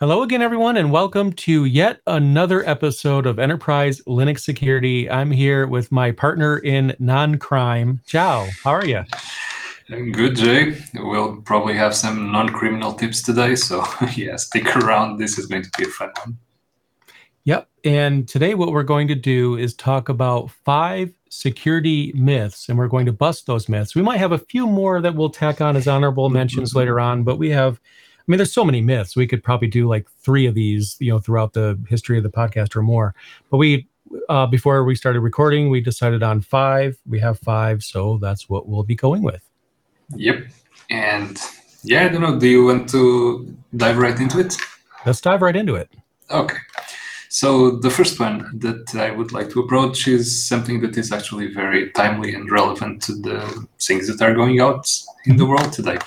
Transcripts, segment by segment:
Hello again, everyone, and welcome to yet another episode of Enterprise Linux Security. I'm here with my partner in non-crime, Joao. How are you? I'm good, Jay. We'll probably have some non-criminal tips today, so yeah, stick around. This is going to be a fun one. Yep. And today, what we're going to do is talk about five security myths, and we're going to bust those myths. We might have a few more that we'll tack on as honorable mentions later on, but we have mean, there's so many myths. We could probably do like three of these, you know, throughout the history of the podcast or more. But we, uh, before we started recording, we decided on five. We have five, so that's what we'll be going with. Yep. And yeah, I don't know. Do you want to dive right into it? Let's dive right into it. Okay. So the first one that I would like to approach is something that is actually very timely and relevant to the things that are going out in the world today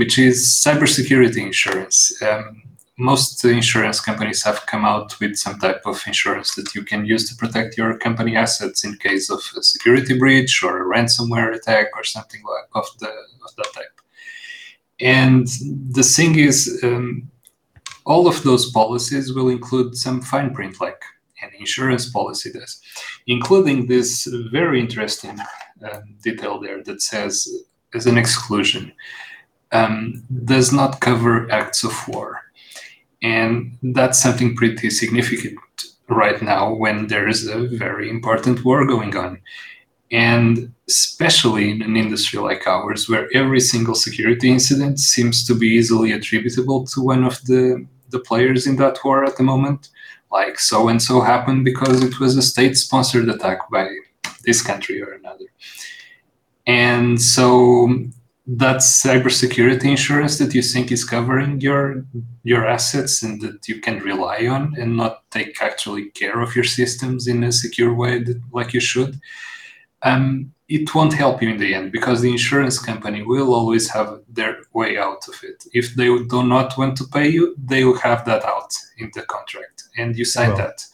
which is cybersecurity insurance. Um, most insurance companies have come out with some type of insurance that you can use to protect your company assets in case of a security breach or a ransomware attack or something like of the of that type. And the thing is, um, all of those policies will include some fine print, like an insurance policy does, including this very interesting um, detail there that says, as an exclusion, um, does not cover acts of war. And that's something pretty significant right now when there is a very important war going on. And especially in an industry like ours, where every single security incident seems to be easily attributable to one of the, the players in that war at the moment, like so and so happened because it was a state sponsored attack by this country or another. And so that cybersecurity insurance that you think is covering your your assets and that you can rely on and not take actually care of your systems in a secure way that, like you should um, it won't help you in the end because the insurance company will always have their way out of it if they do not want to pay you they will have that out in the contract and you sign well. that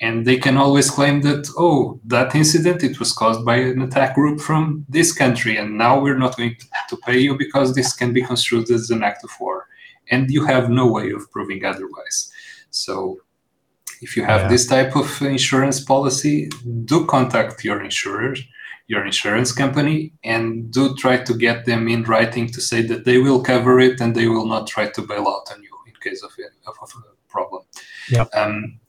and they can always claim that oh that incident it was caused by an attack group from this country and now we're not going to pay you because this can be construed as an act of war and you have no way of proving otherwise so if you have yeah. this type of insurance policy do contact your insurer your insurance company and do try to get them in writing to say that they will cover it and they will not try to bail out on you in case of, of, of a problem yep. Um,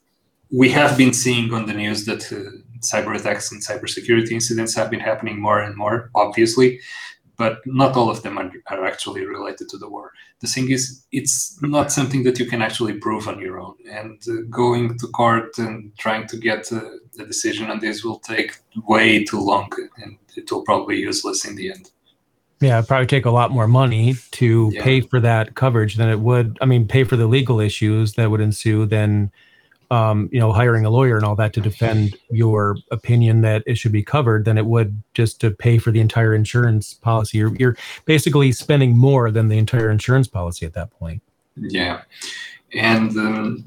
we have been seeing on the news that uh, cyber attacks and cybersecurity incidents have been happening more and more, obviously, but not all of them are, are, actually related to the war. The thing is, it's not something that you can actually prove on your own, and uh, going to court and trying to get uh, a decision on this will take way too long, and it will probably be useless in the end. Yeah, it'd probably take a lot more money to yeah. pay for that coverage than it would. I mean, pay for the legal issues that would ensue than um, you know, hiring a lawyer and all that to defend your opinion that it should be covered than it would just to pay for the entire insurance policy. You're, you're basically spending more than the entire insurance policy at that point. Yeah, and um,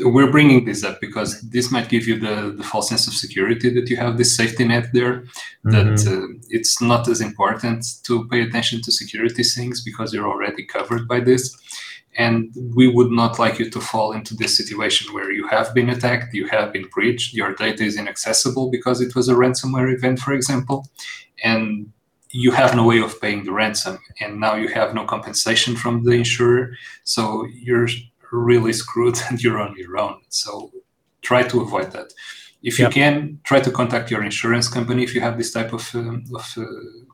we're bringing this up because this might give you the, the false sense of security that you have this safety net there. That mm-hmm. uh, it's not as important to pay attention to security things because you're already covered by this and we would not like you to fall into this situation where you have been attacked, you have been breached, your data is inaccessible because it was a ransomware event, for example, and you have no way of paying the ransom, and now you have no compensation from the insurer, so you're really screwed and you're on your own. So try to avoid that. If you yep. can, try to contact your insurance company if you have this type of, um, of uh,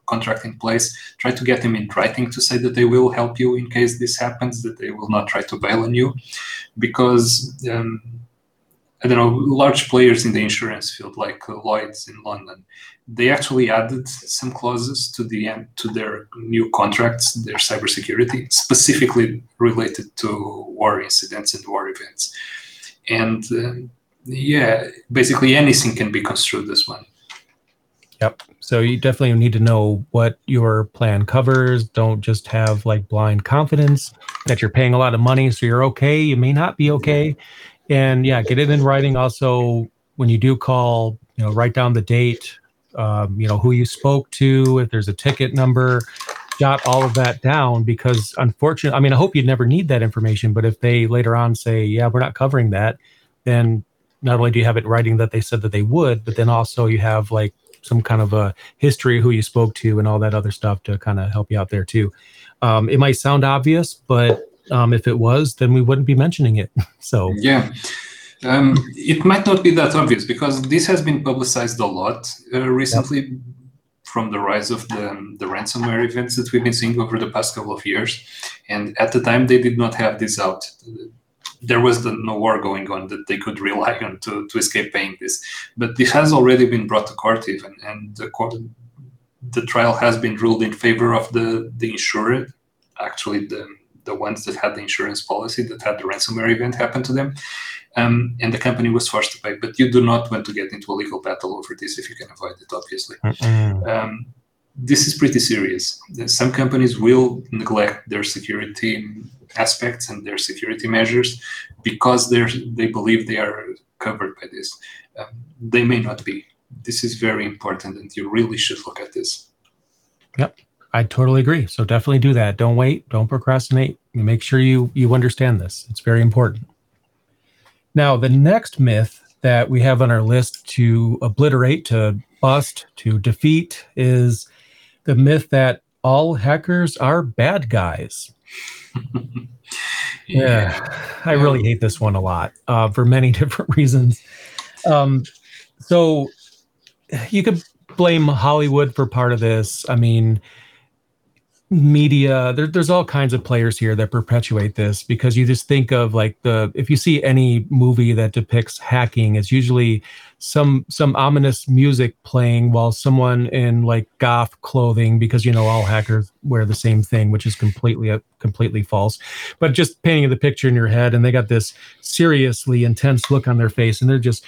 contract in place. Try to get them in writing to say that they will help you in case this happens, that they will not try to bail on you. Because, um, I don't know, large players in the insurance field, like uh, Lloyd's in London, they actually added some clauses to the end to their new contracts, their cybersecurity, specifically related to war incidents and war events. And uh, yeah, basically anything can be construed as one. Yep. So you definitely need to know what your plan covers. Don't just have like blind confidence that you're paying a lot of money, so you're okay. You may not be okay. And yeah, get it in writing. Also, when you do call, you know, write down the date, um, you know, who you spoke to, if there's a ticket number, jot all of that down because unfortunately, I mean, I hope you'd never need that information, but if they later on say, yeah, we're not covering that, then not only do you have it writing that they said that they would, but then also you have like some kind of a history who you spoke to and all that other stuff to kind of help you out there too. Um, it might sound obvious, but um, if it was, then we wouldn't be mentioning it. so yeah. Um, it might not be that obvious because this has been publicized a lot uh, recently yep. from the rise of the, the ransomware events that we've been seeing over the past couple of years. And at the time, they did not have this out. There was the, no war going on that they could rely on to, to escape paying this. But this has already been brought to court, even, and the court, the trial has been ruled in favor of the the insurer. Actually, the the ones that had the insurance policy that had the ransomware event happen to them um, and the company was forced to pay. But you do not want to get into a legal battle over this if you can avoid it, obviously. Um, this is pretty serious. Some companies will neglect their security aspects and their security measures because they they believe they are covered by this. Um, they may not be. This is very important, and you really should look at this. Yep, I totally agree. So definitely do that. Don't wait. Don't procrastinate. Make sure you you understand this. It's very important. Now, the next myth that we have on our list to obliterate, to bust, to defeat is the myth that all hackers are bad guys. yeah. yeah, I really hate this one a lot uh, for many different reasons. Um, so you could blame Hollywood for part of this. I mean, media there, there's all kinds of players here that perpetuate this because you just think of like the if you see any movie that depicts hacking it's usually some some ominous music playing while someone in like goth clothing because you know all hackers wear the same thing which is completely uh, completely false. But just painting the picture in your head and they got this seriously intense look on their face and they're just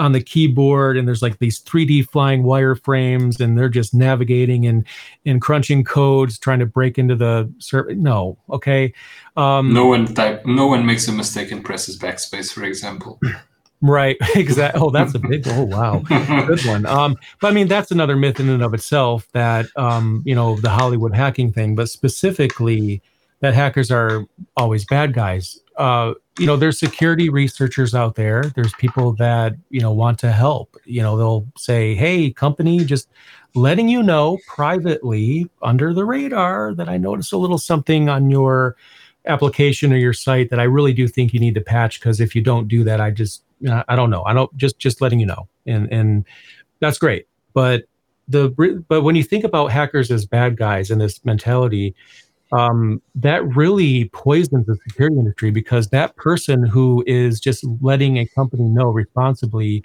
on the keyboard and there's like these 3D flying wireframes and they're just navigating and and crunching codes trying to break into the server. No, okay. Um, no one type. No one makes a mistake and presses backspace, for example. Right. Exactly. Oh, that's a big. Oh, wow. Good one. Um, but I mean, that's another myth in and of itself that um, you know the Hollywood hacking thing, but specifically that hackers are always bad guys. Uh, you know, there's security researchers out there. There's people that you know want to help. You know, they'll say, "Hey, company, just letting you know privately under the radar that I noticed a little something on your application or your site that I really do think you need to patch because if you don't do that, I just uh, I don't know. I don't just just letting you know, and and that's great. But the but when you think about hackers as bad guys and this mentality, um, that really poisons the security industry because that person who is just letting a company know responsibly,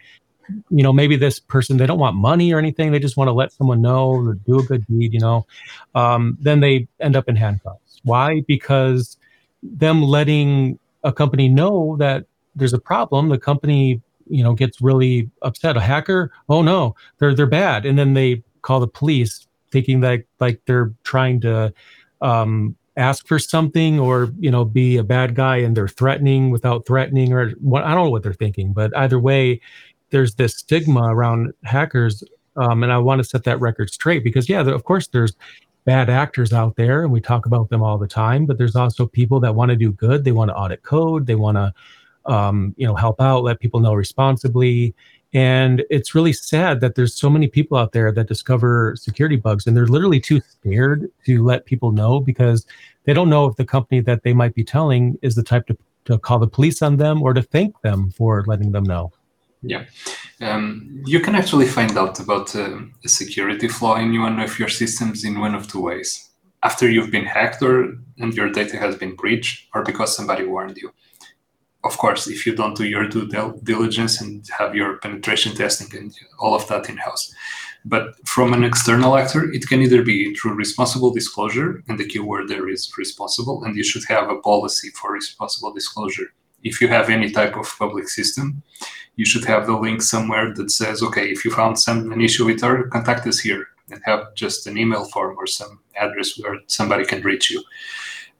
you know, maybe this person they don't want money or anything, they just want to let someone know do a good deed, you know, um, then they end up in handcuffs. Why? Because them letting a company know that there's a problem, the company you know gets really upset. A hacker, oh no, they're they're bad, and then they call the police, thinking that like they're trying to um, ask for something or you know be a bad guy and they're threatening without threatening or what I don't know what they're thinking, but either way, there's this stigma around hackers, um, and I want to set that record straight because yeah, of course there's bad actors out there and we talk about them all the time but there's also people that want to do good. They want to audit code. They want to um, you know help out let people know responsibly and it's really sad that there's so many people out there that discover security bugs and they're literally too scared to let people know because they don't know if the company that they might be telling is the type to, to call the police on them or to thank them for letting them know. Yeah. Um, you can actually find out about uh, a security flaw in one of your systems in one of two ways. After you've been hacked or and your data has been breached or because somebody warned you of course, if you don't do your due diligence and have your penetration testing and all of that in house. But from an external actor, it can either be through responsible disclosure, and the keyword there is responsible, and you should have a policy for responsible disclosure. If you have any type of public system, you should have the link somewhere that says, okay, if you found some an issue with her, contact us here, and have just an email form or some address where somebody can reach you.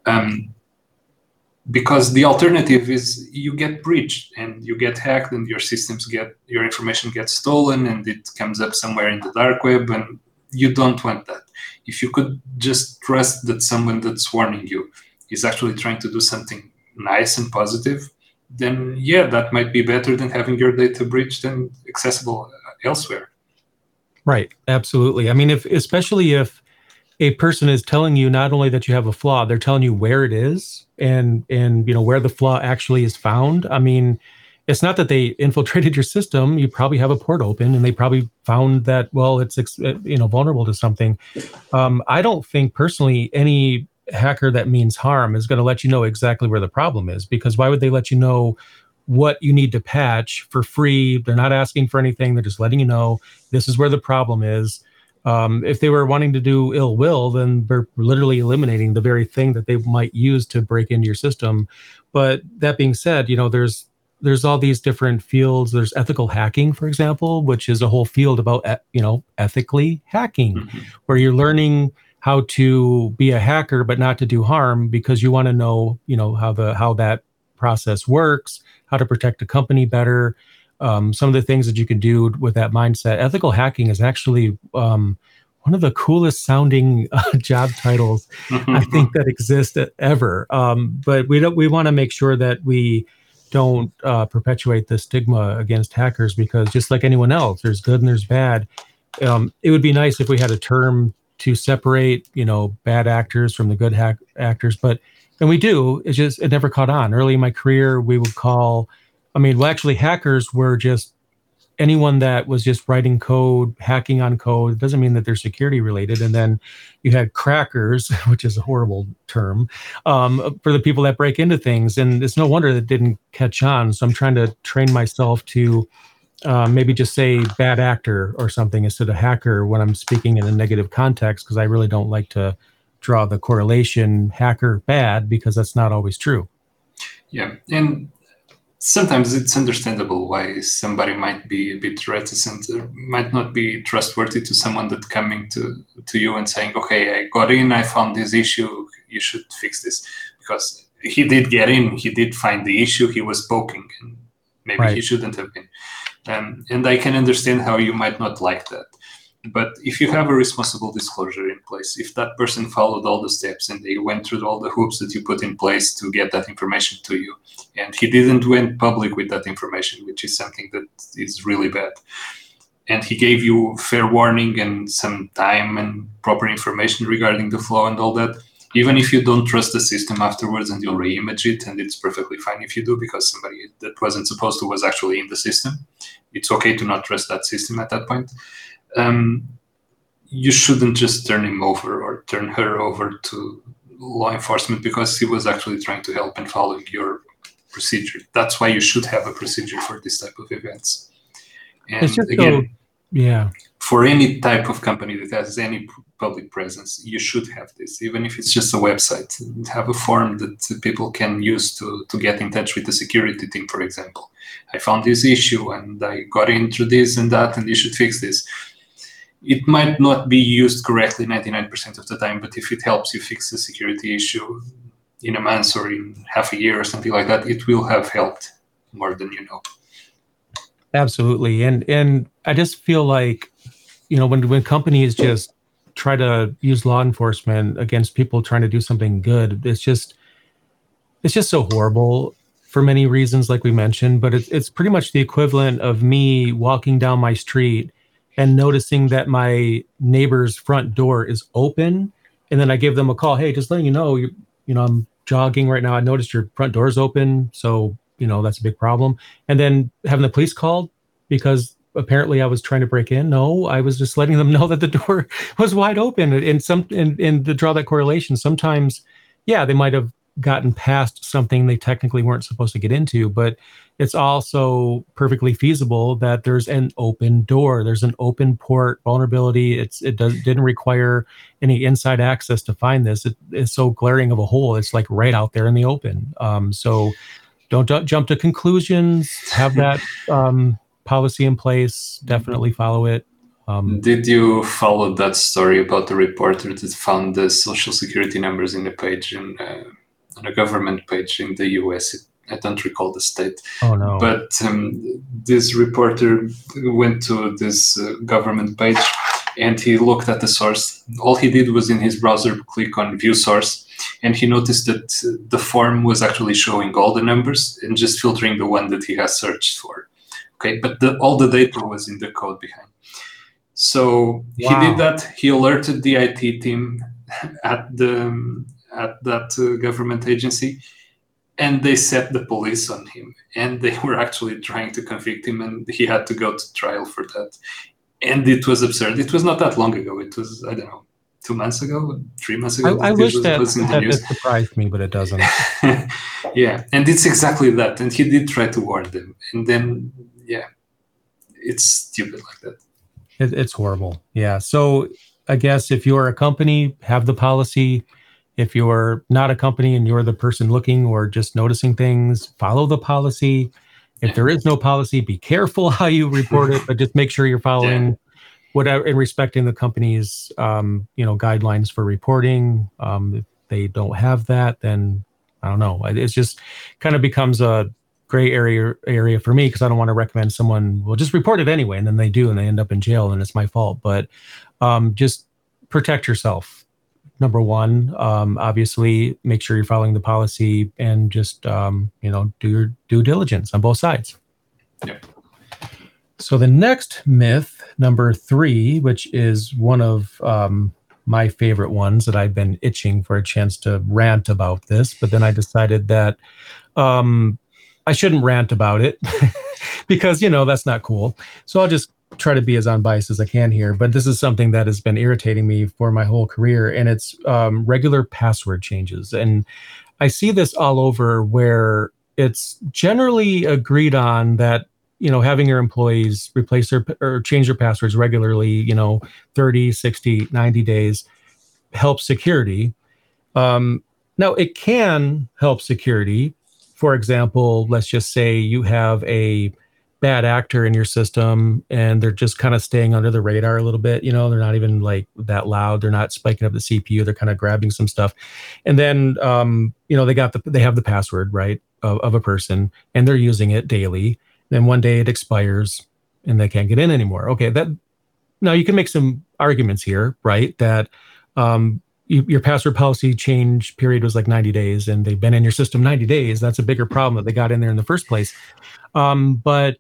Um, because the alternative is you get breached and you get hacked and your systems get your information gets stolen and it comes up somewhere in the dark web and you don't want that If you could just trust that someone that's warning you is actually trying to do something nice and positive, then yeah, that might be better than having your data breached and accessible elsewhere. Right. Absolutely. I mean, if especially if a person is telling you not only that you have a flaw, they're telling you where it is and and you know where the flaw actually is found. I mean, it's not that they infiltrated your system. You probably have a port open, and they probably found that well, it's you know vulnerable to something. Um, I don't think personally any hacker that means harm is going to let you know exactly where the problem is because why would they let you know what you need to patch for free? They're not asking for anything. They're just letting you know this is where the problem is. Um, if they were wanting to do ill will, then they're literally eliminating the very thing that they might use to break into your system. But that being said, you know, there's there's all these different fields. There's ethical hacking, for example, which is a whole field about you know ethically hacking, mm-hmm. where you're learning how to be a hacker but not to do harm because you want to know you know how the how that process works, how to protect a company better, um, some of the things that you can do with that mindset. Ethical hacking is actually um, one of the coolest sounding uh, job titles I think that exist ever. Um, but we don't. We want to make sure that we don't uh, perpetuate the stigma against hackers because just like anyone else, there's good and there's bad. Um, it would be nice if we had a term to separate, you know, bad actors from the good hack- actors, but and we do. It's just it never caught on. Early in my career, we would call I mean, well, actually, hackers were just anyone that was just writing code, hacking on code. It doesn't mean that they're security related. And then you had crackers, which is a horrible term, um, for the people that break into things. And it's no wonder that didn't catch on. So I'm trying to train myself to uh, maybe just say bad actor or something instead of hacker when I'm speaking in a negative context, because I really don't like to draw the correlation hacker bad because that's not always true. Yeah. And sometimes it's understandable why somebody might be a bit reticent or might not be trustworthy to someone that coming to, to you and saying okay i got in i found this issue you should fix this. Because he did get in he did find the issue he was poking and maybe right. he shouldn't have been. Um, and i can understand how you might not like that but if you have a responsible disclosure in place, if that person followed all the steps and they went through all the hoops that you put in place to get that information to you, and he didn't went public with that information, which is something that is really bad, and he gave you fair warning and some time and proper information regarding the flow and all that, even if you don't trust the system afterwards and you'll reimage it, and it's perfectly fine if you do because somebody that wasn't supposed to was actually in the system, it's okay to not trust that system at that point um, you shouldn't just turn him over or turn her over to law enforcement because he was actually trying to help and following your procedure. That's why you should have a procedure for this type of events. And again, so, yeah, for any type of company that has any public presence, you should have this, even if it's just a website. Have a form that people can use to, to get in touch with the security team, for example. I found this issue and I got into this and that, and you should fix this it might not be used correctly 99% of the time, but if it helps you fix a security issue in a month or in half a year or something like that, it will have helped more than you know. Absolutely. And and I just feel like, you know, when when companies just try to use law enforcement against people trying to do something good, it's just it's just so horrible for many reasons, like we mentioned. But it's it's pretty much the equivalent of me walking down my street and noticing that my neighbor's front door is open. And then i give them a call hey just letting you know you you know i'm jogging right now. I noticed your front door is open so you know that's a big problem. And then having the police called because apparently i was trying to break in. No i was just letting them know that the door was wide open. And some and, and to draw that correlation sometimes yeah they might have gotten past something they technically weren't supposed to get into but it's also perfectly feasible that there's an open door there's an open port vulnerability it's it does, didn't require any inside access to find this. It, it's so glaring of a hole it's like right out there in the open. Um, so don't d- jump to conclusions have that um, policy in place definitely follow it. Um, Did you follow that story about the reporter that found the social security numbers in the page in, uh, on a government page in the US? I don't recall the state. Oh no! But um, this reporter went to this uh, government page and he looked at the source. All he did was in his browser click on view source, and he noticed that the form was actually showing all the numbers and just filtering the one that he has searched for. Okay, but the, all the data was in the code behind. So wow. he did that. He alerted the IT team at the at that uh, government agency, and they set the police on him. And they were actually trying to convict him, and he had to go to trial for that. And it was absurd. It was not that long ago. It was I don't know two months ago, three months ago. I, I wish that, that surprised me, but it doesn't. yeah, and it's exactly that. And he did try to warn them, and then yeah, it's stupid like that. It, it's horrible. Yeah. So I guess if you're a company, have the policy. If you're not a company and you're the person looking or just noticing things, follow the policy. If there is no policy, be careful how you report it, but just make sure you're following yeah. whatever and respecting the company's um, you know guidelines for reporting. Um, if they don't have that, then I don't know. It's just kind of becomes a gray area area for me because I don't want to recommend someone will just report it anyway, and then they do, and they end up in jail, and it's my fault. But um, just protect yourself. Number one, um, obviously, make sure you're following the policy, and just um, you know do your due diligence on both sides. Yep. So the next myth, number three, which is one of um, my favorite ones that I've been itching for a chance to rant about this, but then I decided that um, I shouldn't rant about it because, you know, that's not cool. So I'll just try to be as unbiased as I can here. But this is something that has been irritating me for my whole career, and it's um, regular password changes. And I see this all over where it's generally agreed on that you know having your employees replace their or change their passwords regularly you know 30 60 90 days helps security um, now it can help security for example, let's just say you have a bad actor in your system and they're just kind of staying under the radar a little bit. You know, they're not even like that loud. They're not spiking up the CPU. They're kind of grabbing some stuff. And then, um, you know, they got the, they have the password, right, of, of a person and they're using it daily. Then one day it expires and they can't get in anymore. Okay. That now you can make some arguments here, right? That, um, you, your password policy change period was like 90 days and they've been in your system 90 days that's a bigger problem that they got in there in the first place um, but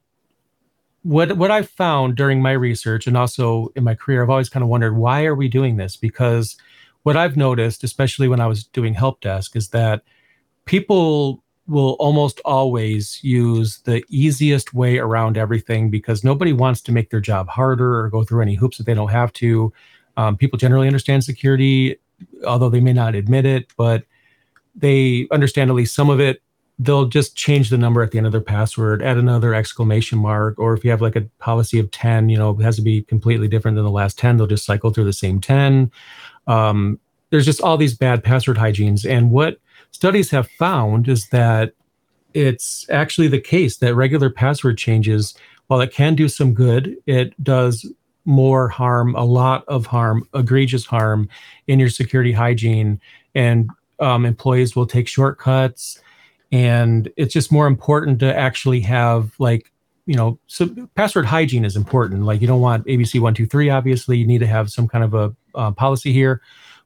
what what i've found during my research and also in my career i've always kind of wondered why are we doing this because what i've noticed especially when i was doing help desk is that people will almost always use the easiest way around everything because nobody wants to make their job harder or go through any hoops that they don't have to um, people generally understand security although they may not admit it, but they understand at least some of it. They'll just change the number at the end of their password, add another exclamation mark, or if you have like a policy of 10, you know, it has to be completely different than the last 10, they'll just cycle through the same 10. Um, there's just all these bad password hygienes. And what studies have found is that it's actually the case that regular password changes, while it can do some good, it does more harm, a lot of harm, egregious harm in your security hygiene. And um, employees will take shortcuts. And it's just more important to actually have like, you know, so password hygiene is important. Like you don't want ABC one two three. Obviously, you need to have some kind of a uh, policy here.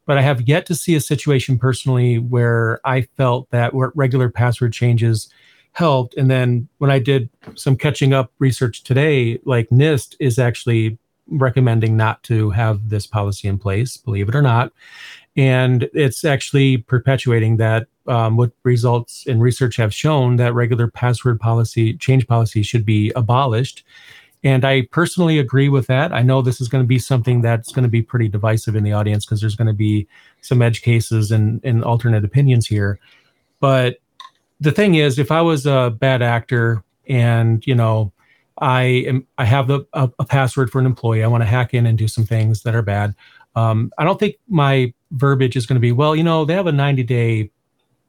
But I have yet to see a situation personally where I felt that regular password changes helped. And then when I did some catching up research today, like NIST is actually recommending not to have this policy in place, believe it or not. And it's actually perpetuating that um, what results in research have shown that regular password policy change policy should be abolished. And I personally agree with that. I know this is going to be something that's going to be pretty divisive in the audience because there's going to be some edge cases and, and alternate opinions here. But the thing is, if I was a bad actor and, you know, I am I have the a, a password for an employee. I want to hack in and do some things that are bad. Um, I don't think my verbiage is going to be well. You know, they have a 90 day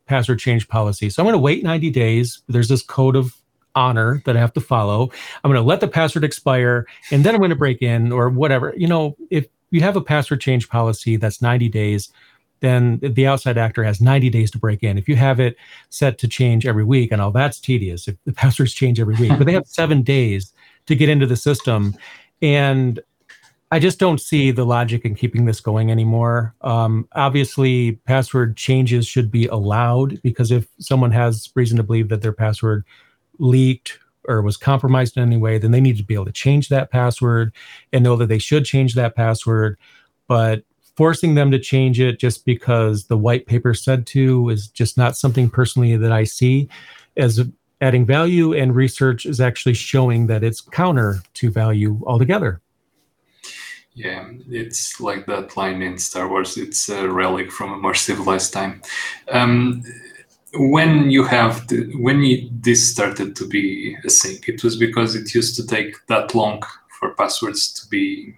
password change policy, so I'm going to wait 90 days. There's this code of honor that I have to follow. I'm going to let the password expire, and then I'm going to break in or whatever. You know, if you have a password change policy that's 90 days, then the outside actor has 90 days to break in. If you have it set to change every week, and all that's tedious if the passwords change every week, but they have seven days to get into the system. And I just don't see the logic in keeping this going anymore. Um, obviously, password changes should be allowed because if someone has reason to believe that their password leaked or was compromised in any way, then they need to be able to change that password and know that they should change that password. But forcing them to change it just because the white paper said to is just not something personally that I see as adding value. And research is actually showing that it's counter to value altogether. Yeah, it's like that line in Star Wars. It's a relic from a more civilized time. Um, when you have the, when you, this started to be a thing, it was because it used to take that long for passwords to be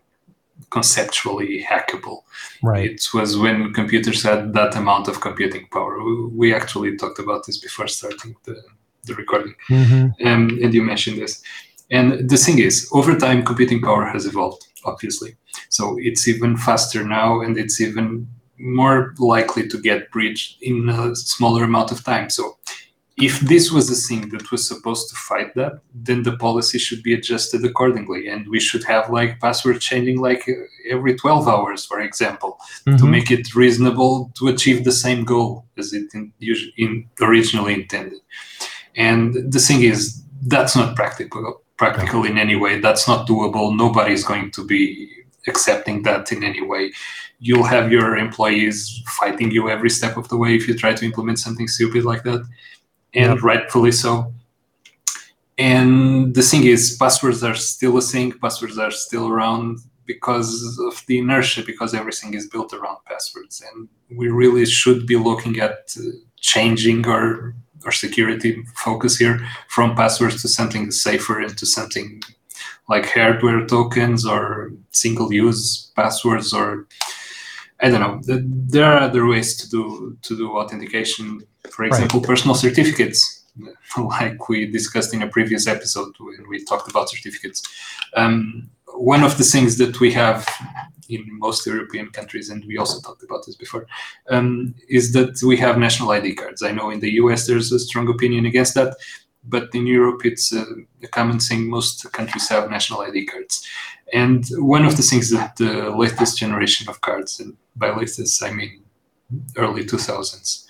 conceptually hackable. Right. It was when computers had that amount of computing power. We actually talked about this before starting the, the recording, mm-hmm. um, and you mentioned this. And the thing is, over time, computing power has evolved, obviously. So it's even faster now, and it's even more likely to get breached in a smaller amount of time. So if this was a thing that was supposed to fight that, then the policy should be adjusted accordingly, and we should have like password changing like every 12 hours, for example, mm-hmm. to make it reasonable to achieve the same goal as it in, in originally intended. And the thing is, that's not practical practical in any way. That's not doable. Nobody is going to be accepting that in any way. You'll have your employees fighting you every step of the way if you try to implement something stupid like that and yep. rightfully so. And the thing is, passwords are still a thing. Passwords are still around because of the inertia, because everything is built around passwords, and we really should be looking at uh, changing our our security focus here from passwords to something safer and to something like hardware tokens or single-use passwords or I don't know. There are other ways to do to do authentication. For example, right. personal certificates, like we discussed in a previous episode when we talked about certificates. Um, one of the things that we have in most European countries, and we also talked about this before, um, is that we have national ID cards. I know in the US there's a strong opinion against that, but in Europe it's um, a, a common thing. Most countries have national ID cards. And one of the things that the latest generation of cards, and by latest I mean early 2000s,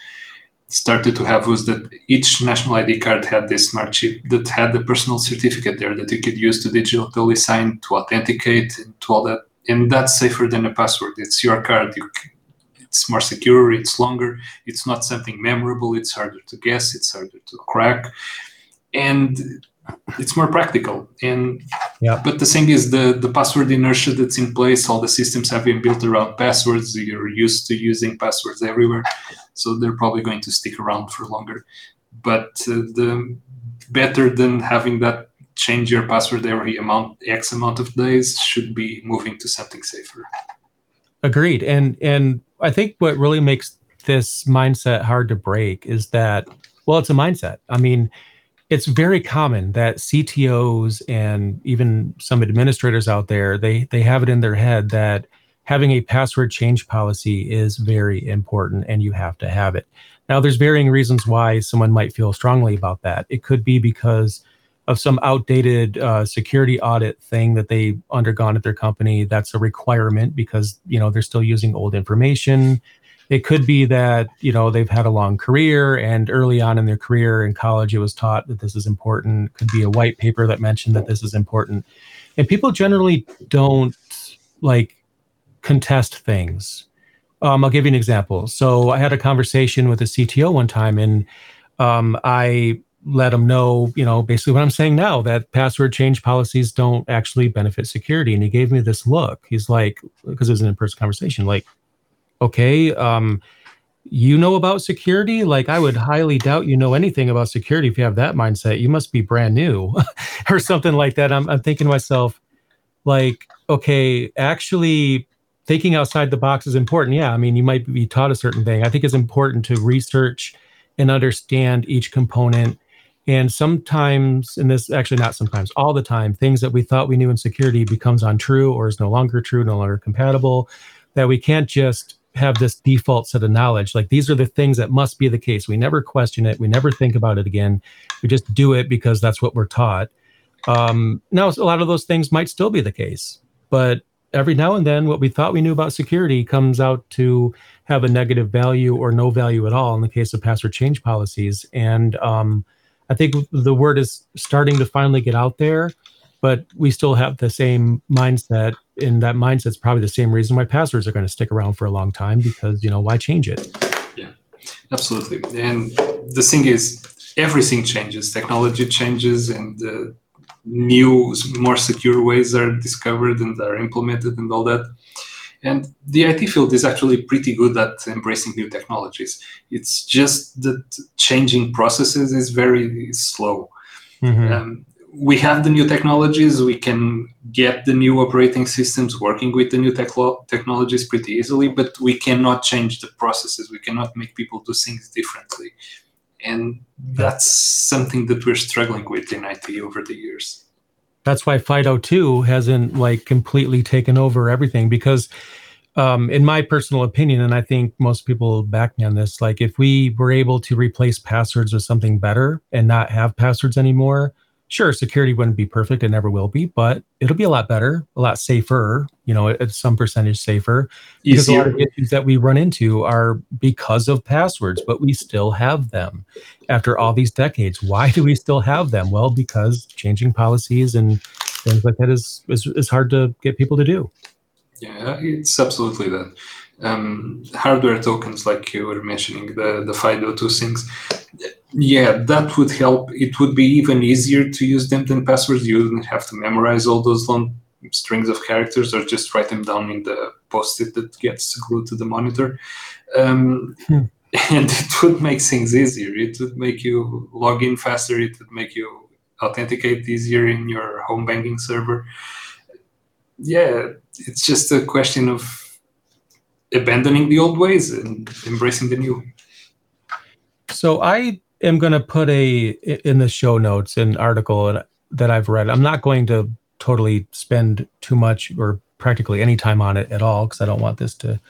started to have was that each national ID card had this smart chip that had the personal certificate there that you could use to digitally sign, to authenticate, and to all that. And that's safer than a password. It's your card. You, it's more secure. It's longer. It's not something memorable. It's harder to guess. It's harder to crack, and it's more practical. And yeah. but the thing is, the the password inertia that's in place. All the systems have been built around passwords. You're used to using passwords everywhere so they're probably going to stick around for longer. But uh, the better than having that change your password every amount x amount of days should be moving to something safer. Agreed, and and I think what really makes this mindset hard to break is that well, it's a mindset. I mean it's very common that CTOs and even some administrators out there they they have it in their head that having a password change policy is very important and you have to have it. Now, there's varying reasons why someone might feel strongly about that. It could be because of some outdated uh, security audit thing that they undergone at their company. That's a requirement because you know they're still using old information. It could be that you know they've had a long career and early on in their career in college it was taught that this is important. It could be a white paper that mentioned that this is important, and people generally don't like contest things. Um, I'll give you an example. So I had a conversation with a CTO one time, and um, I let him know, you know, basically what I'm saying now that password change policies don't actually benefit security. And he gave me this look. He's like, because it was an in-person conversation, like, okay, um, you know about security? Like, I would highly doubt you know anything about security if you have that mindset. You must be brand new, or something like that. I'm, I'm thinking to myself, like, okay, actually thinking outside the box is important. Yeah, I mean, you might be taught a certain thing. I think it's important to research and understand each component. And sometimes, and this actually not sometimes, all the time, things that we thought we knew in security becomes untrue or is no longer true, no longer compatible. That we can't just have this default set of knowledge. Like these are the things that must be the case. We never question it. We never think about it again. We just do it because that's what we're taught. Um, now, a lot of those things might still be the case, but every now and then what we thought we knew about security comes out to have a negative value or no value at all in the case of password change policies. And um, I think the word is starting to finally get out there, but we still have the same mindset. And that mindset, mindset's probably the same reason why passwords are going to stick around for a long time because, you know, why change it? Yeah, absolutely. And the thing is, everything changes, technology changes, and uh, new, more secure ways are discovered and are implemented and all that. And the IT field is actually pretty good at embracing new technologies. It's just that changing processes is very slow. Mm-hmm. Um, we have the new technologies, we can get the new operating systems working with the new tech- technologies pretty easily, but we cannot change the processes. We cannot make people do things differently. And that's something that we're struggling with in IT over the years that's why FIDO2 hasn't like completely taken over everything because um, in my personal opinion, and I think most people back me on this, like if we were able to replace passwords with something better and not have passwords anymore, sure, security wouldn't be perfect. It never will be, but it'll be a lot better, a lot safer, you know, at some percentage safer. Because Easier. a lot of issues that we run into are because of passwords, but we still have them after all these decades. Why do we still have them? Well, because changing policies and things like that is, is, is hard to get people to do. Yeah, it's absolutely that. Um, hardware tokens, like you were mentioning, the, the FIDO2 things, yeah, that would help. It would be even easier to use them than passwords. You wouldn't have to memorize all those long strings of characters or just write them down in the post-it that gets glued to the monitor. Um, hmm. And it would make things easier. It would make you log in faster. It would make you authenticate easier in your home banking server. Yeah, it's just a question of abandoning the old ways and embracing the new. So I am going to put a in the show notes an article that I've read. I'm not going to totally spend too much or practically any time on it at all because I don't want this to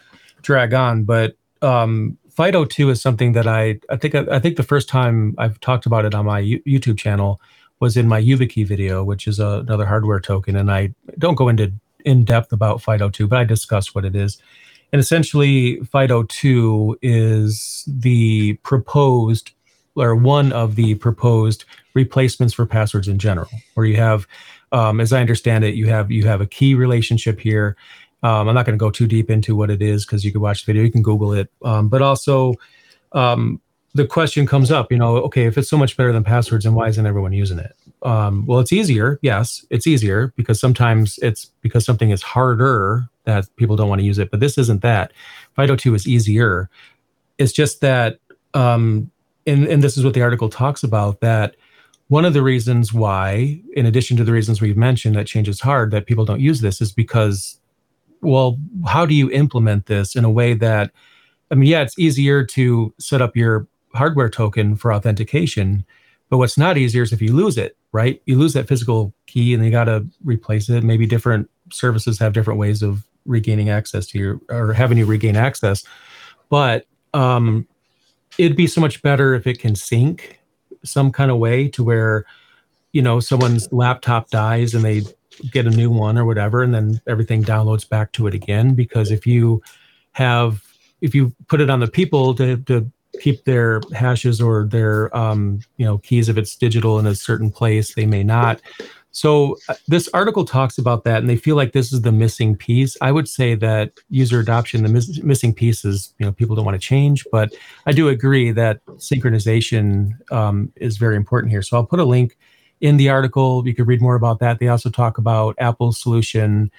drag on. But um, FIDO2 is something that I I think I, I, think the first time I've talked about it on my U- YouTube channel was in my YubiKey video, which is a, another hardware token, and I don't go into in depth about FIDO2, but I discuss what it is. And essentially, FIDO2 is the proposed or one of the proposed replacements for passwords in general, where you have, um, as I understand it, you have you have a key relationship here. Um, I'm not going to go too deep into what it is because you can watch the video, you can Google it, um, but also um, the question comes up, you know, okay, if it's so much better than passwords, then why isn't everyone using it? Um, well, it's easier. Yes, it's easier because sometimes it's because something is harder that people don't want to use it. But this isn't that. FIDO2 is easier. It's just that, um, and, and this is what the article talks about that one of the reasons why, in addition to the reasons we've mentioned that change is hard, that people don't use this is because, well, how do you implement this in a way that, I mean, yeah, it's easier to set up your hardware token for authentication. But what's not easier is if you lose it, right? You lose that physical key and you got to replace it. Maybe different services have different ways of regaining access to your or having you regain access. But um, it'd be so much better if it can sync some kind of way to where, you know, someone's laptop dies and they get a new one or whatever, and then everything downloads back to it again. Because if you have if you put it on the people to, to keep their hashes or their um, you know keys if it's digital in a certain place they may not so uh, this article talks about that and they feel like this is the missing piece i would say that user adoption the mis- missing piece is you know people don't want to change but i do agree that synchronization um, is very important here so i'll put a link in the article you could read more about that they also talk about apple's solution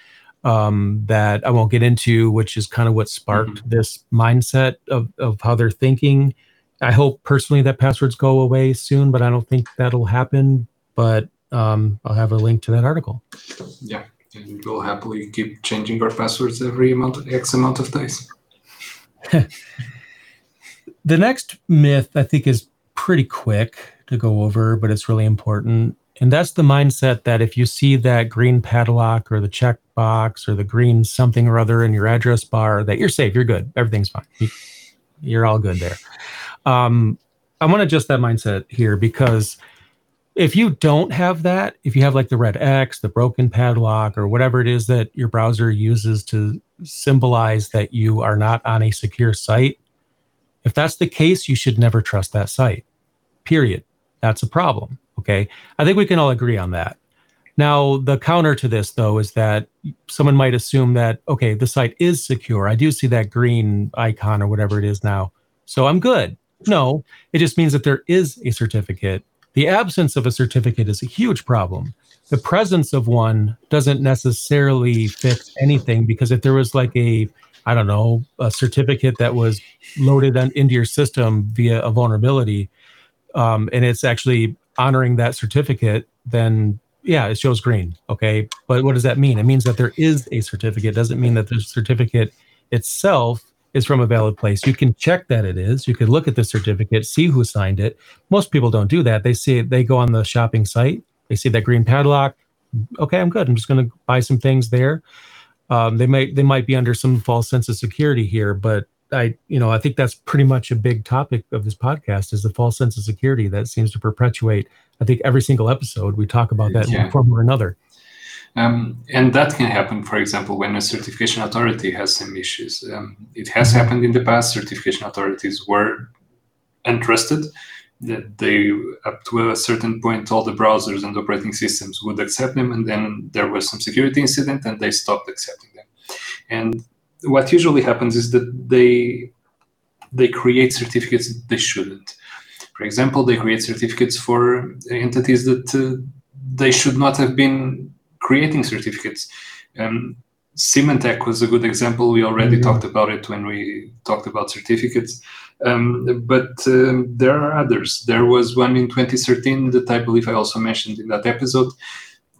um, that I won't get into, which is kind of what sparked mm-hmm. this mindset of, of how they're thinking. I hope personally that passwords go away soon, but I don't think that'll happen. But um, I'll have a link to that article. Yeah, and we'll happily keep changing our passwords every amount of, X amount of days. the next myth I think is pretty quick to go over, but it's really important. And that's the mindset that if you see that green padlock or the check box or the green something or other in your address bar, that you're safe, you're good, everything's fine. You're all good there. Um, I want to adjust that mindset here because if you don't have that, if you have like the red X, the broken padlock, or whatever it is that your browser uses to symbolize that you are not on a secure site, if that's the case, you should never trust that site. Period. That's a problem. Okay. I think we can all agree on that. Now, the counter to this, though, is that someone might assume that, okay, the site is secure. I do see that green icon or whatever it is now. So I'm good. No, it just means that there is a certificate the absence of a certificate is a huge problem. The presence of one doesn't necessarily fix anything because if there was like a, I don't know, a certificate that was loaded on, into your system via a vulnerability, um, and it's actually honoring that certificate, then yeah, it shows green. Okay. But what does that mean? It means that there is a certificate. It doesn't mean that the certificate itself is from a valid place. You can check that it is. You could look at the certificate, see who signed it. Most people don't do that. They see it, they go on the shopping site, they see that green padlock. Okay, I'm good. I'm just going to buy some things there. Um, they might they might be under some false sense of security here, but I you know I think that's pretty much a big topic of this podcast is the false sense of security that seems to perpetuate. I think every single episode we talk about that yeah. in one form or another. Um, and that can happen, for example, when a certification authority has some issues. Um, it has happened in the past. Certification authorities were untrusted. That they, up to a certain point, all the browsers and operating systems would accept them, and then there was some security incident, and they stopped accepting them. And what usually happens is that they they create certificates they shouldn't. For example, they create certificates for entities that uh, they should not have been creating certificates. Um, Symantec was a good example. We already mm-hmm. talked about it when we talked about certificates. Um, but um, there are others. There was one in 2013 that I believe I also mentioned in that episode,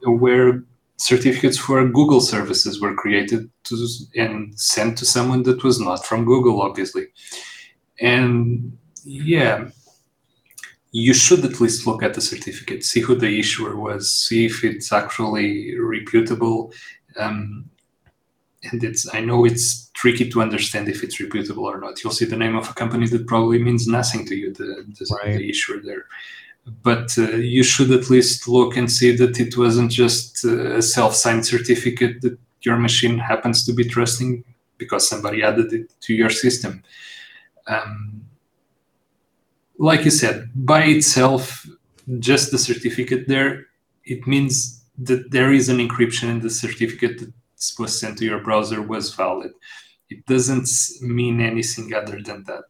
where certificates for Google services were created to, and sent to someone that was not from Google, obviously. And yeah, you should at least look at the certificate, see who the issuer was, see if it's actually reputable. Um, and it's I know it's tricky to understand if it's reputable or not. You'll see the name of a company that probably means nothing to you, the, the, right. the issuer there. But uh, you should at least look and see that it wasn't just uh, a self-signed certificate that your machine happens to be trusting because somebody added it to your system. Um, like you said, by itself, just the certificate there, it means that there is an encryption in the certificate that was sent to your browser was valid. It doesn't mean anything other than that.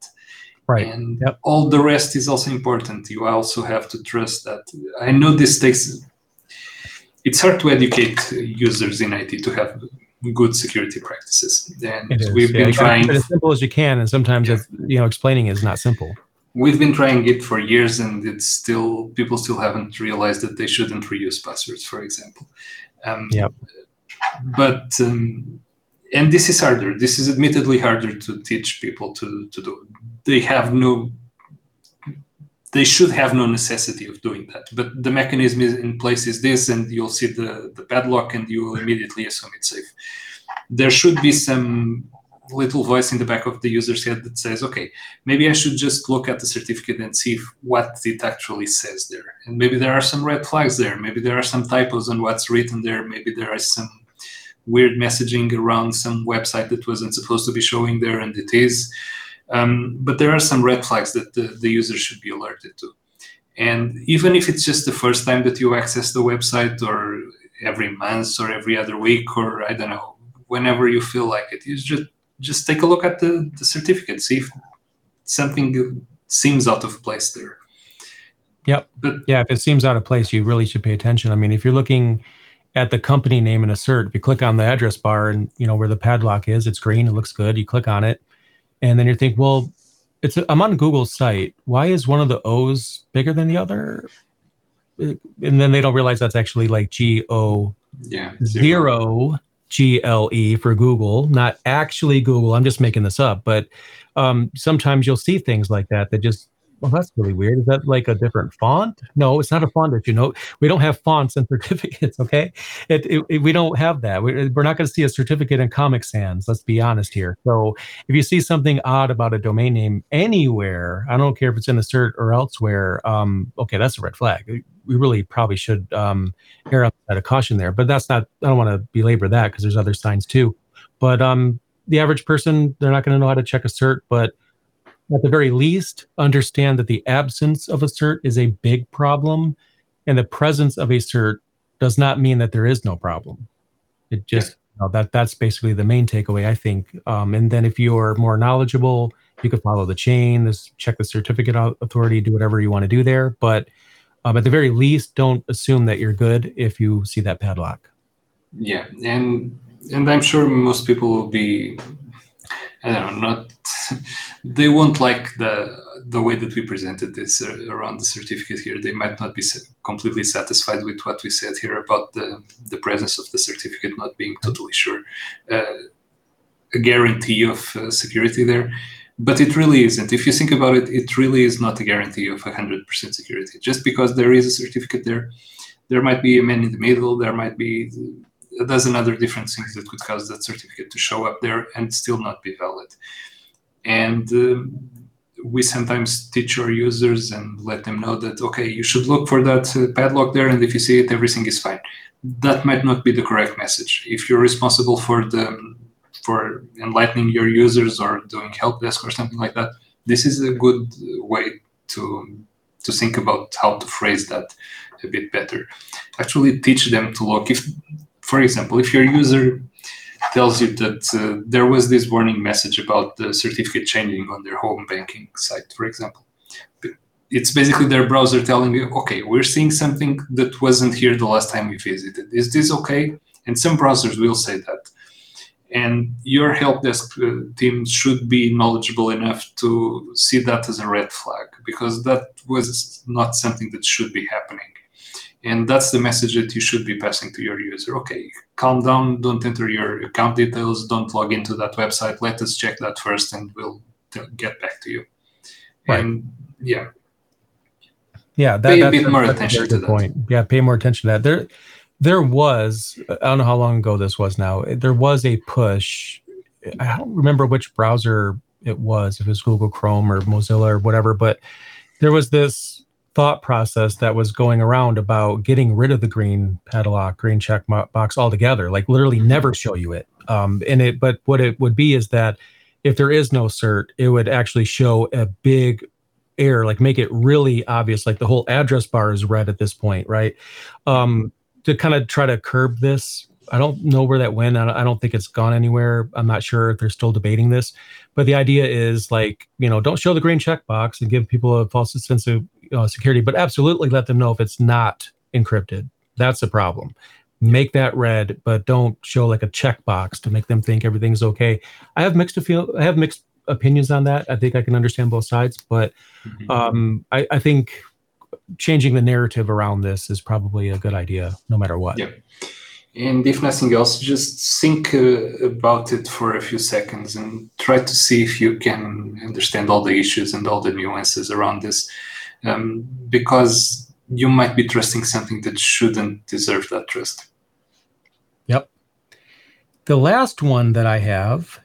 Right. And yep. all the rest is also important. You also have to trust that. I know this takes. It's hard to educate users in IT to have good security practices, and we've yeah, been trying as simple as you can. And sometimes, yeah. you know, explaining is not simple we've been trying it for years and it's still people still haven't realized that they shouldn't reuse passwords for example. Um, yep. but um, and this is harder. This is admittedly harder to teach people to, to do. They have no they should have no necessity of doing that but the mechanism is in place is this and you'll see the, the padlock and you will immediately assume it's safe. There should be some little voice in the back of the user's head that says, okay, maybe I should just look at the certificate and see what it actually says there. And maybe there are some red flags there. Maybe there are some typos on what's written there. Maybe there are some weird messaging around some website that wasn't supposed to be showing there and it is. Um, but there are some red flags that the, the user should be alerted to. And even if it's just the first time that you access the website or every month or every other week or I don't know, whenever you feel like it, you just just take a look at the, the certificate, see if something seems out of place there. Yep. But yeah, if it seems out of place, you really should pay attention. I mean, if you're looking at the company name in a cert, if you click on the address bar and you know where the padlock is, it's green, it looks good. You click on it, and then you think, well, it's I'm on Google's site. Why is one of the O's bigger than the other? And then they don't realize that's actually like G O yeah zero GLE for Google, not actually Google. I'm just making this up, but um, sometimes you'll see things like that that just well, that's really weird. Is that like a different font? No, it's not a font that you know. We don't have fonts and certificates. Okay, it, it, it we don't have that. We, we're not going to see a certificate in Comic Sans. Let's be honest here. So if you see something odd about a domain name anywhere, I don't care if it's in the cert or elsewhere. Um, okay, that's a red flag. We really probably should um, err on the side of caution there. But that's not. I don't want to belabor that because there's other signs too. But um, the average person, they're not going to know how to check a cert, but at the very least, understand that the absence of a cert is a big problem, and the presence of a cert does not mean that there is no problem. It just yeah. you know, that that's basically the main takeaway, I think. Um, and then if you're more knowledgeable, you can follow the chain, this check the certificate authority, do whatever you want to do there. But um, at the very least, don't assume that you're good if you see that padlock. Yeah, and and I'm sure most people will be I don't know, not they won't like the the way that we presented this uh, around the certificate here. They might not be completely satisfied with what we said here about the the presence of the certificate not being totally sure, uh, a guarantee of uh, security there. But it really isn't. If you think about it, it really is not a guarantee of 100% security. Just because there is a certificate there, there might be a man in the middle, there might be a dozen other different things that could cause that certificate to show up there and still not be valid. And um, we sometimes teach our users and let them know that, okay, you should look for that uh, padlock there, and if you see it, everything is fine. That might not be the correct message. If you're responsible for the for enlightening your users or doing help desk or something like that, this is a good way to to think about how to phrase that a bit better. Actually, teach them to look if for example, if your user tells you that uh, there was this warning message about the certificate changing on their home banking site, for example, it's basically their browser telling you, okay, we're seeing something that wasn't here the last time we visited. Is this okay? And some browsers will say that. And your help desk uh, team should be knowledgeable enough to see that as a red flag because that was not something that should be happening and that's the message that you should be passing to your user. Okay calm down don't enter your account details don't log into that website. Let us check that first and we'll get back to you. Right. and yeah. Yeah that, pay a bit more attention to that. point. Yeah pay more attention to that. There there was i don't know how long ago this was now there was a push i don't remember which browser it was if it was google chrome or mozilla or whatever but there was this thought process that was going around about getting rid of the green padlock, green check box altogether, like literally never show you it. Um, and it, but what it would be is that if there is no cert, it would actually show a big error, like make it really obvious, like the whole address bar is red at this point, right? Um, to kind of try to curb this. I don't know where that went. I don't think it's gone anywhere. I'm not sure if they're still debating this, but the idea is like, you know, don't show the green checkbox and give people a false sense of uh, security, but absolutely let them know if it's not encrypted. That's the problem. Make that red, but don't show like a checkbox to make them think everything's okay. I have mixed feel. I have mixed opinions on that. I think I can understand both sides, but mm-hmm. um, I, I, think changing the narrative around this is probably a good idea, no matter what. Yeah. And if nothing else, just think uh, about it for a few seconds and try to see if you can understand all the issues and all the nuances around this um, because you might be trusting something that shouldn't deserve that trust. Yep. The last one that I have,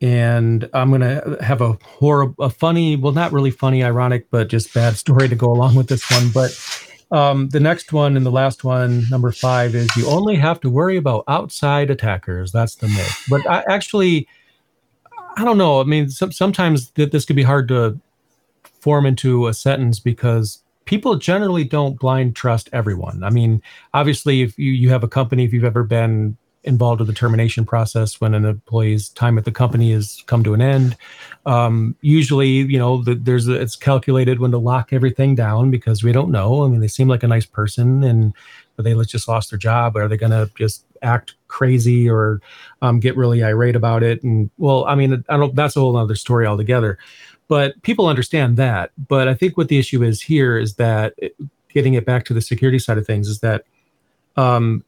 and I'm going to have a horrible, a funny, well, not really funny, ironic, but just bad story to go along with this one. But um, the next one and the last one, number five, is you only have to worry about outside attackers. That's the myth. But I actually, I don't know. I mean, some, sometimes th- this could be hard to form into a sentence because people generally don't blind trust everyone. I mean, obviously, if you, you have a company, if you've ever been involved with the termination process when an employee's time at the company has come to an end, um, usually, you know, the, there's a, it's calculated when to lock everything down because we don't know. I mean, they seem like a nice person, and but they just lost their job. Are they going to just act crazy or um, get really irate about it? And well, I mean, I don't. That's a whole other story altogether. But people understand that. But I think what the issue is here is that getting it back to the security side of things is that um,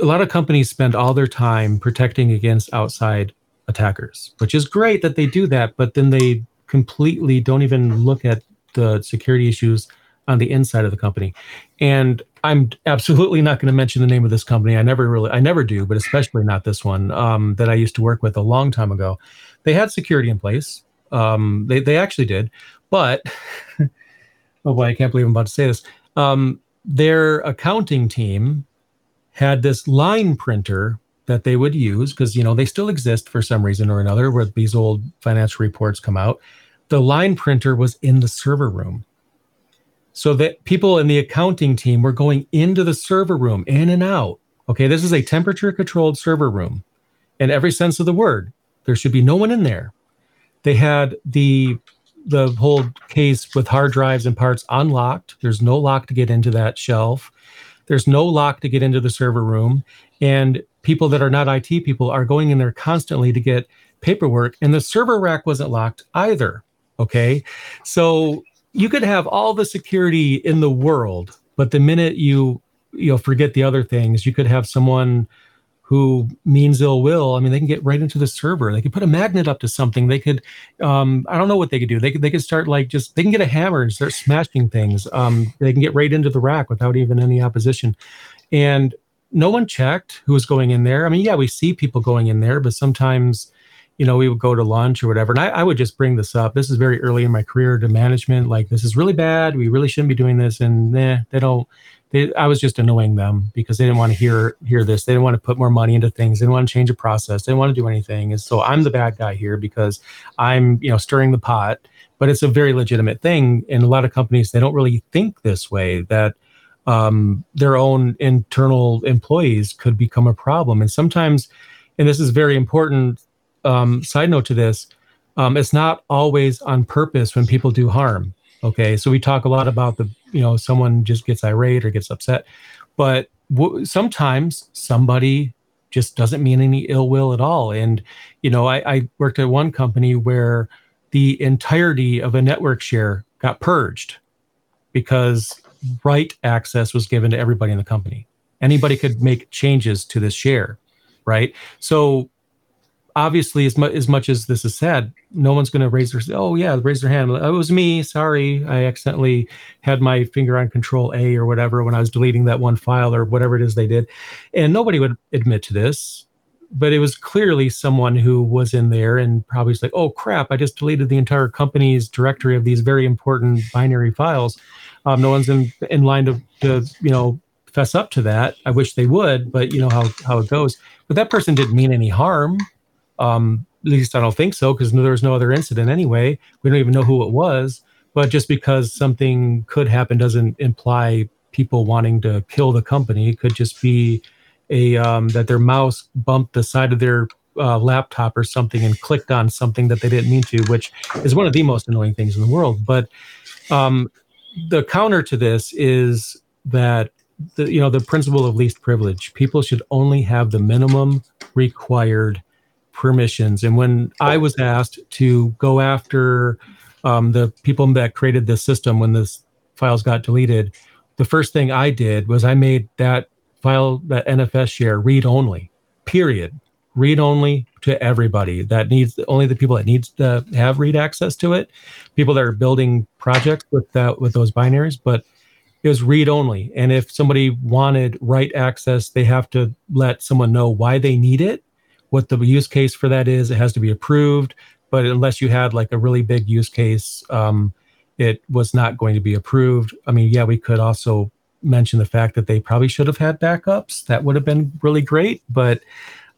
a lot of companies spend all their time protecting against outside attackers, which is great that they do that, but then they completely don't even look at the security issues on the inside of the company. And I'm absolutely not going to mention the name of this company. I never really, I never do, but especially not this one um, that I used to work with a long time ago. They had security in place. Um, they they actually did, but oh boy, I can't believe I'm about to say this. Um, their accounting team had this line printer that they would use because you know they still exist for some reason or another where these old financial reports come out. The line printer was in the server room. So that people in the accounting team were going into the server room in and out. Okay this is a temperature controlled server room. In every sense of the word there should be no one in there they had the the whole case with hard drives and parts unlocked there's no lock to get into that shelf there's no lock to get into the server room and people that are not IT people are going in there constantly to get paperwork, and the server rack wasn't locked either. Okay. So you could have all the security in the world, but the minute you you know forget the other things, you could have someone who means ill will. I mean, they can get right into the server. They could put a magnet up to something. They could, um, I don't know what they could do. They could, they could start like just, they can get a hammer and start smashing things. Um, they can get right into the rack without even any opposition. And no one checked who was going in there. I mean, yeah, we see people going in there, but sometimes, you know, we would go to lunch or whatever. And I, I, would just bring this up. This is very early in my career to management. Like, this is really bad. We really shouldn't be doing this. And nah, they don't. They, I was just annoying them because they didn't want to hear hear this. They didn't want to put more money into things. They didn't want to change a process. They didn't want to do anything. And so I'm the bad guy here because I'm, you know, stirring the pot. But it's a very legitimate thing. And a lot of companies they don't really think this way. That um, their own internal employees could become a problem. And sometimes, and this is very important um, side note to this, um, it's not always on purpose when people do harm. Okay, so we talk a lot about the you know someone just gets irate or gets upset, but w- sometimes somebody just doesn't mean any ill will at all. And you know, I, I worked at one company where the entirety of a network share got purged because write access was given to everybody in the company. Anybody could make changes to this share, right? So obviously, as much as much as this is sad, no one's going to raise their oh yeah raise their hand. Oh, it was me. Sorry, I accidentally had my finger on Control A or whatever when I was deleting that one file or whatever it is they did, and nobody would admit to this. But it was clearly someone who was in there and probably was like, "Oh crap! I just deleted the entire company's directory of these very important binary files." Um, no one's in in line to, to you know fess up to that. I wish they would, but you know how how it goes. But that person didn't mean any harm. Um, at least I don't think so, because there was no other incident anyway. We don't even know who it was. But just because something could happen doesn't imply people wanting to kill the company. It could just be a um, that their mouse bumped the side of their uh, laptop or something and clicked on something that they didn't mean to, which is one of the most annoying things in the world. But um, the counter to this is that the you know the principle of least privilege. People should only have the minimum required permissions. And when I was asked to go after um, the people that created this system when this files got deleted, the first thing I did was I made that file that NFS share read only. Period read only to everybody that needs only the people that needs to have read access to it people that are building projects with that with those binaries but it was read only and if somebody wanted write access they have to let someone know why they need it what the use case for that is it has to be approved but unless you had like a really big use case um, it was not going to be approved i mean yeah we could also mention the fact that they probably should have had backups that would have been really great but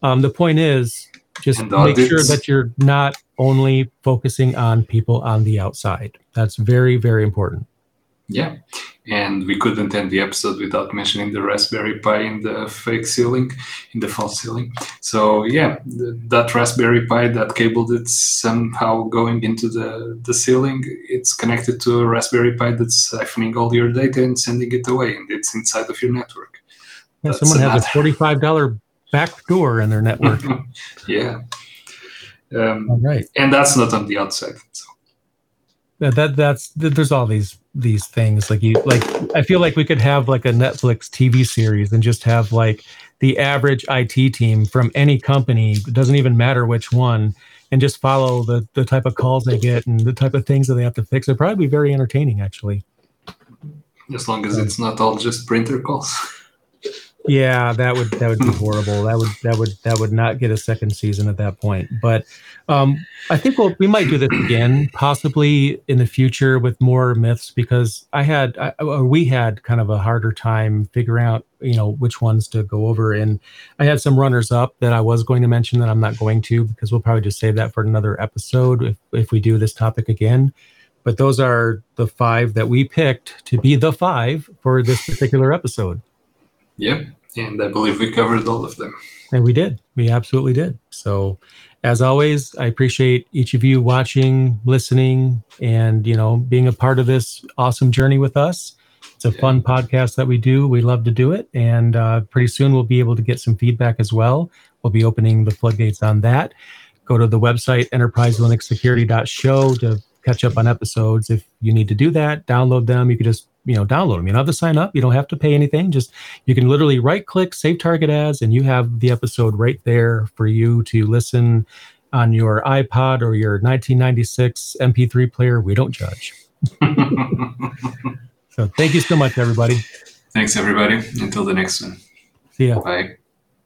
um, the point is just make sure that you're not only focusing on people on the outside. That's very, very important. Yeah. And we couldn't end the episode without mentioning the Raspberry Pi in the fake ceiling, in the false ceiling. So yeah, th- that Raspberry Pi, that cable that's somehow going into the, the ceiling, it's connected to a Raspberry Pi that's siphoning all your data and sending it away, and it's inside of your network. Yeah, someone has a forty-five dollar back door in their network. yeah. Um, all right. And that's not on the outside. So. That that's there's all these these things like you like I feel like we could have like a Netflix TV series and just have like the average IT team from any company it doesn't even matter which one and just follow the the type of calls they get and the type of things that they have to fix. It'd probably be very entertaining, actually. As long as it's not all just printer calls. Yeah, that would that would be horrible. That would that would that would not get a second season at that point. But um, I think we'll, we might do this again, possibly in the future with more myths, because I had I, we had kind of a harder time figuring out you know which ones to go over, and I had some runners up that I was going to mention that I'm not going to because we'll probably just save that for another episode if if we do this topic again. But those are the five that we picked to be the five for this particular episode. Yep. And I believe we covered all of them. And we did. We absolutely did. So, as always, I appreciate each of you watching, listening, and you know, being a part of this awesome journey with us. It's a yeah. fun podcast that we do. We love to do it, and uh, pretty soon we'll be able to get some feedback as well. We'll be opening the floodgates on that. Go to the website enterpriselinuxsecurity.show to catch up on episodes. If you need to do that, download them. You can just you know download them you don't have to sign up. You don't have to pay anything. Just you can literally right click save target as and you have the episode right there for you to listen on your ipod or your 1996 mp3 player. We don't judge. So thank you so much everybody. Thanks everybody. Until the next one. See ya. Bye